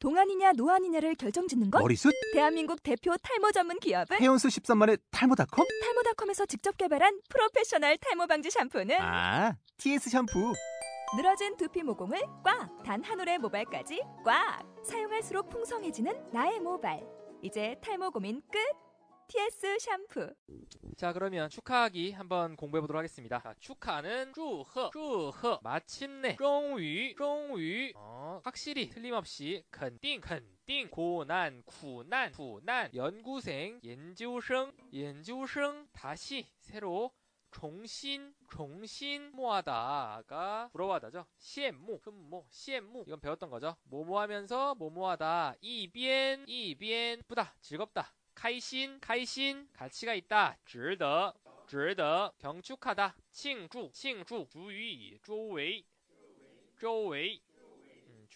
동안이냐 노안이냐를 결정짓는 것? 머리숱? 대한민국 대표 탈모 전문 기업은 해온수 13만의 탈모닷컴? 탈모닷컴에서 직접 개발한 프로페셔널 탈모 방지 샴푸는 아, TS 샴푸. 늘어진 두피 모공을 꽉! 단 한 올의 모발까지 꽉! 사용할수록 풍성해지는 나의 모발. 이제 탈모 고민 끝! TS 샴푸. 자 그러면 축하하기 한번 공부해 보도록 하겠습니다. 자, 축하는 祝贺, 祝贺, 마침내, 终于, 终于, 어, 확실히 틀림없이 肯定,肯定, 고난,苦难, 苦难, 연구생, 研究生, 研究生, 다시 새로 重新, 重新 모하다가 부러워하다죠. 羡慕, 흠모, 羡慕 이건 배웠던 거죠. 뭐뭐하면서 뭐뭐하다, 一边, 一边, 뿌다, 즐겁다. 开心,开心, 가치가 있다. 值得,值得, 경축하다. 庆祝,庆祝, 주의, 周围,周围, 음,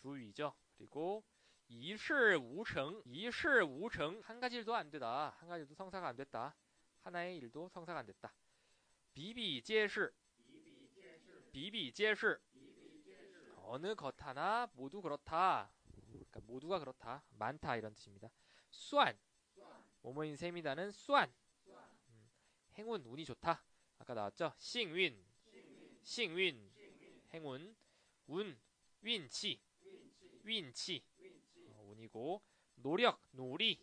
主语죠 그리고 이실 우정, 이실 우정 한 가지 일도 안 되다. 한 가지 일도 성사가 안 됐다. 하나의 일도 성사가 안 됐다. 비비제시 비비제시 어느 것 하나 모두 그렇다. 그러니까 모두가 그렇다. 많다 이런 뜻입니다. 수안 모모인 셈이다는 수안 음, 행운 운이 좋다. 아까 나왔죠? 싱윈 싱윈 행운 운 윈치 윈치. 어, 운이고 노력 놀이,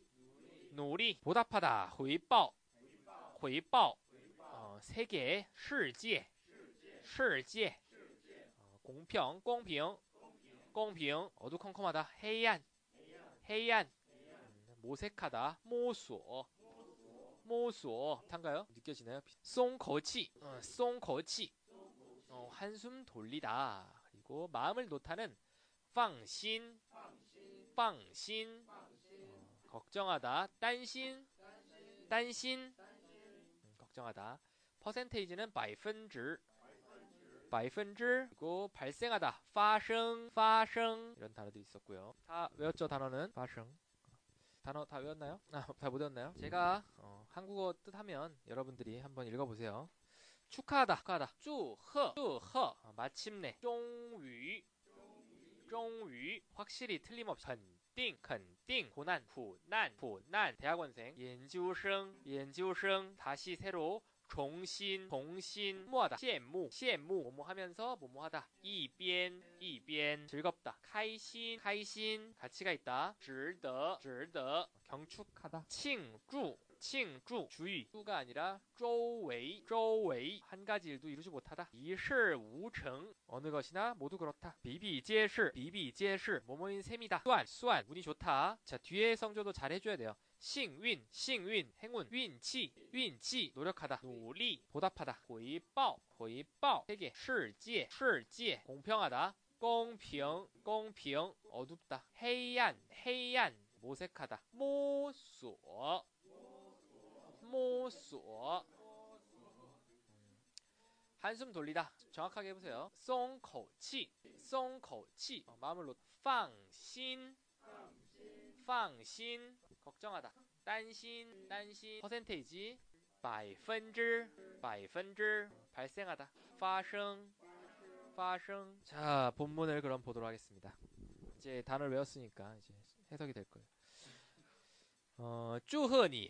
놀이, 보답하다 회报 회报 어, 세계 실제. 실제. 어, 공평 공평 공평 어두컴컴하다 해안. 해안. 음, 모색하다 모수, 모수, 탄가요? 느껴지나요? 송거치. 어, 송거치. 어, 한숨 돌리다. 그리고 마음을 놓다는 放心, 放心, 어, 걱정하다, 担心, 担心, 음, 걱정하다. 퍼센테이지는 百分之, 百分之 그리고 발생하다, 发生, 发生 이런 단어도 있었고요. 다 외웠죠 단어는 发生. 단어 다 외웠나요? 아, 다 못 외웠나요? 제가 어, 한국어 뜻하면 여러분들이 한번 읽어보세요. 축하하다, 축하하다. 祝贺, 祝贺. 어, 마침내. 终于, 终于. 확실히 틀림없이. 肯定, 肯定. 고난, 苦难, 苦难. 대학원생. 研究生, 研究生. 다시 새로 重新,重新, 뭐하다, 羡慕,羡慕, 뭐뭐 하면서 뭐뭐 하다, 一边,一边, 즐겁다, 开心,开心, 가치가 있다, 值得,值得, 경축하다, 庆祝, 칭주. 주위. 주가 아니라 周围 周围. 한 가지 일도 이루지 못하다. 一事无成 어느 것이나 모두 그렇다. 比比皆是 比比皆是 모모인 셈이다. 算 算. 운이 좋다. 자 뒤에 성조도 잘 해줘야 돼요. 幸运. 幸运. 행운. 运气. 运气. 노력하다. 努力 보답하다. 回报 고이报 세계. 世界 실제 공평하다. 공평. 공평. 어둡다. 헤이안. 헤이안. 모색하다. 모소 摸索, 한숨 돌리다. 정확하게 해보세요. 松口气,松口气, 어, 마음을 놓, 放心,放心, 걱정하다. 担心, 担心, 퍼센테이지, 百分之,百分之, 발생하다. 发生,发生. 자, 본문을 그럼 보도록 하겠습니다. 이제 단어를 외웠으니까 이제 해석이 될 거예요. 어, 祝贺你,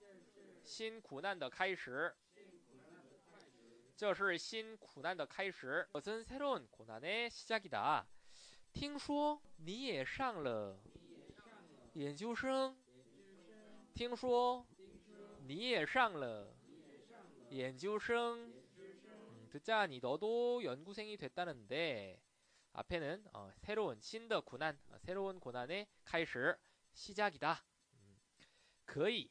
新苦难的开始.这是新苦难的开始. 그것은 새로운 고난의 시작이다. 听说你也上了研究生听说你也上了研究生 음, 듣자니 너도 연구생이 됐다는데 앞에는 어, 새로운 신더 고난 어, 새로운 고난의 开始 시작이다. 음, 可以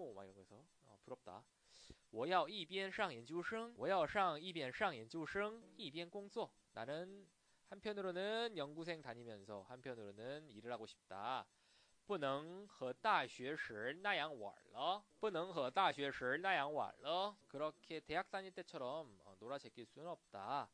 까 흠모 막 이런 거에서 어, 부럽다. 我要一边上研究生我要上一边上研究生一边工作 나는 한편으로는 연구생 다니면서 한편으로는 일을 하고 싶다. 不能和大学时那样玩了.不能和大学时那样玩了. 그렇게 대학 다닐 때처럼 어, 놀아 제낄 수는 없다.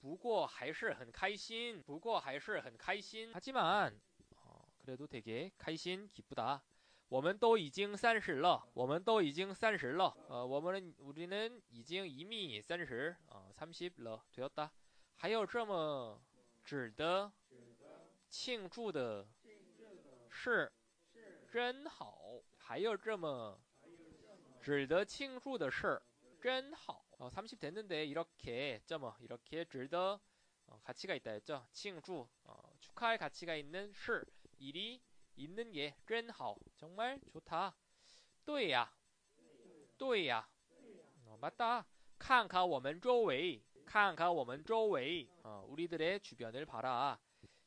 不过还是很开心.不过还是很开心. 하지만 어, 그래도 되게 开心 기쁘다. 我们都已经三十了.我们都已经三十了. 어, 我们 우리는 已经 이미 30, 어, 30了 되었다. 还有这么值得庆祝的是真好. 还有这么值得庆祝的事真好. 어, 30 됐는데 이렇게 점 이렇게 值得 어, 가치가 있다 했죠.庆祝 어, 축하할 가치가 있는 事 일이 있는 게 真好 정말 좋다. 对呀,对呀. 어, 맞다. 看看我们周围看看我们周围 어, 우리들의 주변을 봐라.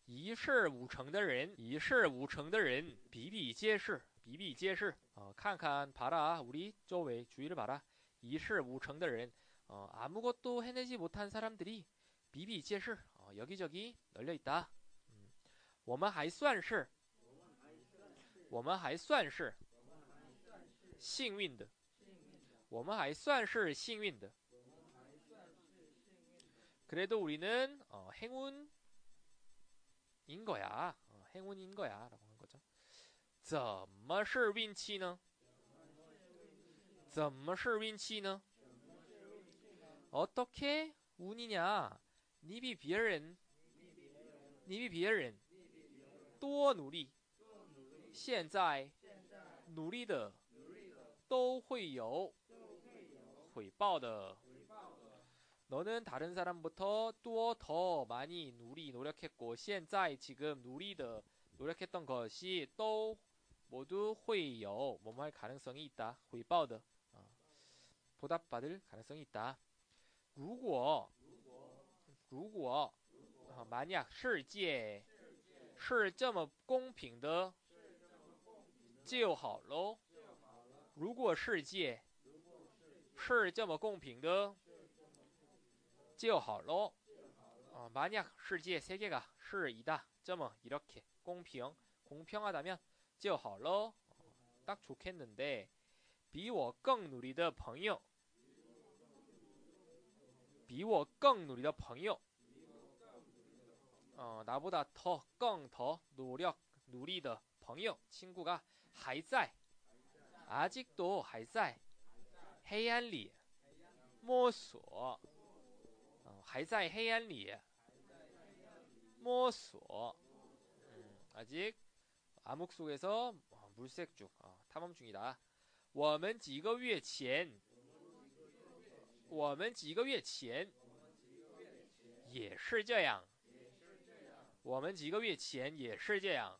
一事无成的人,一事无成的人,比比皆是,比比皆是. 어, 看看 봐라. 우리 周围 주위를 봐라. 一事无成的人, 어, 아무것도 해내지 못한 사람들이 比比皆是, 어, 여기저기 널려 있다. 음, 我们还算是, 我们还算是幸运的.我们还算是幸运的. 그래도 우리는 어, 행운인 거야. 어, 행운인 거야라고 하는 거죠. 怎么是运气呢?怎么是运气呢? 어떻게 운이냐? 你比别人，你比别人多努力， 现在努力的都会有回报的。 너는 다른 사람부터 또 더 많이 누리 노력했고 现在 지금 누리的 노력했던 것이 또 모두 会有 뭐뭐 할 가능성이 있다. 回报的 어, 보답받을 가능성이 있다. 如果如果 어, 만약 世界是这么公平的 就好喽如果世界是这么公平的就好喽. 어, 만약 세계 세계가 是이다. 이렇게 공평 공평하다면 就好喽. 어, 딱 좋겠는데 比我更努力的朋友比我更努力的朋友 어, 나보다 더, 更더 노력, 누리의 朋友 친구가 还在 아직도 还在黑暗里 摸索 还在黑暗里摸索 음, 아직 암흑 속에서 어, 물색 중 어, 탐험 중이다. 我们几个月前我们几个月前也是这样我们几个月前也是这样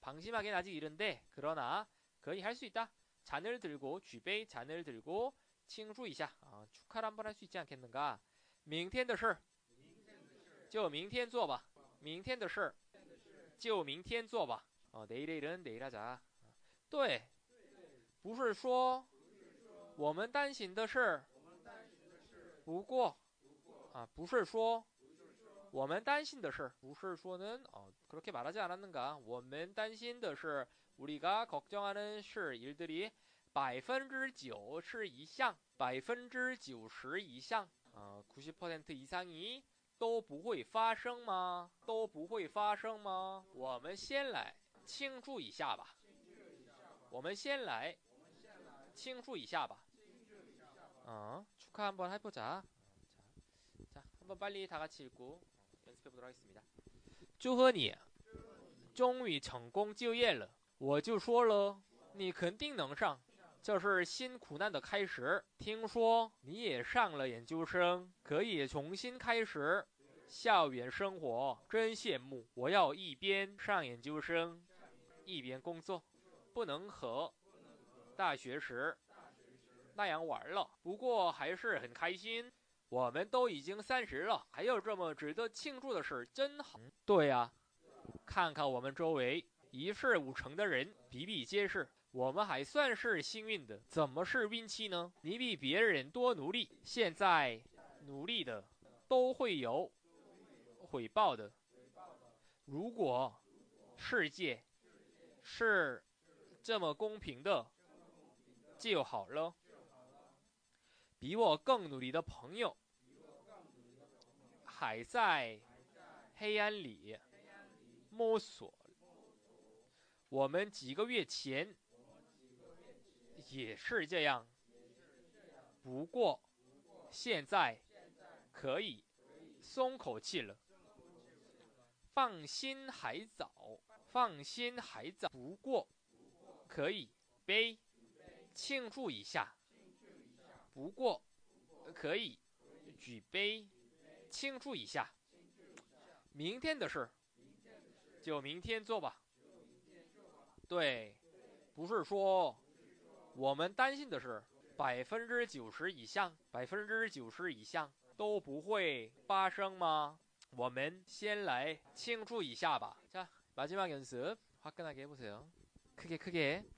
방심하기는 아직 이른데 그러나 可以할 수 있다. 잔을 들고 举杯 잔을 들고 庆祝一下 아, 축하를 한번 할 수 있지 않겠는가? 明天的事就明天做吧.明天的事就明天做吧. 어, 내일의 일은 내일 하자. 对不是说我们担心的事不过 아, 不是说 我们担心的事不是说는 어, 그렇게 말하지 않았는가? 我们担心的是 우리가 걱정하는 실 일들이 百分之九十以上，百分之九十以上，啊，90% 이상이都不会发生吗？都不会发生吗？我们先来 庆祝一下吧。我们先来庆祝一下吧。 어, 축하 한번 해보자. 자, 자, 한번 빨리 다 같이 읽고 祝贺你终于成功就业了，我就说了，你肯定能上，这是新苦难的开始，听说你也上了研究生，可以重新开始校园生活，真羡慕，我要一边上研究生，一边工作，不能和大学时那样玩了，不过还是很开心。我们都已经三十了，还有这么值得庆祝的事，真好。对呀、看看我们周围一事无成的人比比皆是，我们还算是幸运的。怎么是运气呢？你比别人多努力，现在努力的都会有回报的。如果世界是这么公平的就好了。比我更努力的朋友还在黑暗里摸索。我们几个月前也是这样，不过现在可以松口气了。放心还早，放心还早，不过可以杯庆祝一下。不过可以举杯庆祝一下。明天的事就明天做吧。对，不是说我们担心的是百分之九十以上，百分之九十以上都不会发生吗？我们先来庆祝一下吧。자 마지막 연습 화끈하게 해보세요. 크게 크게.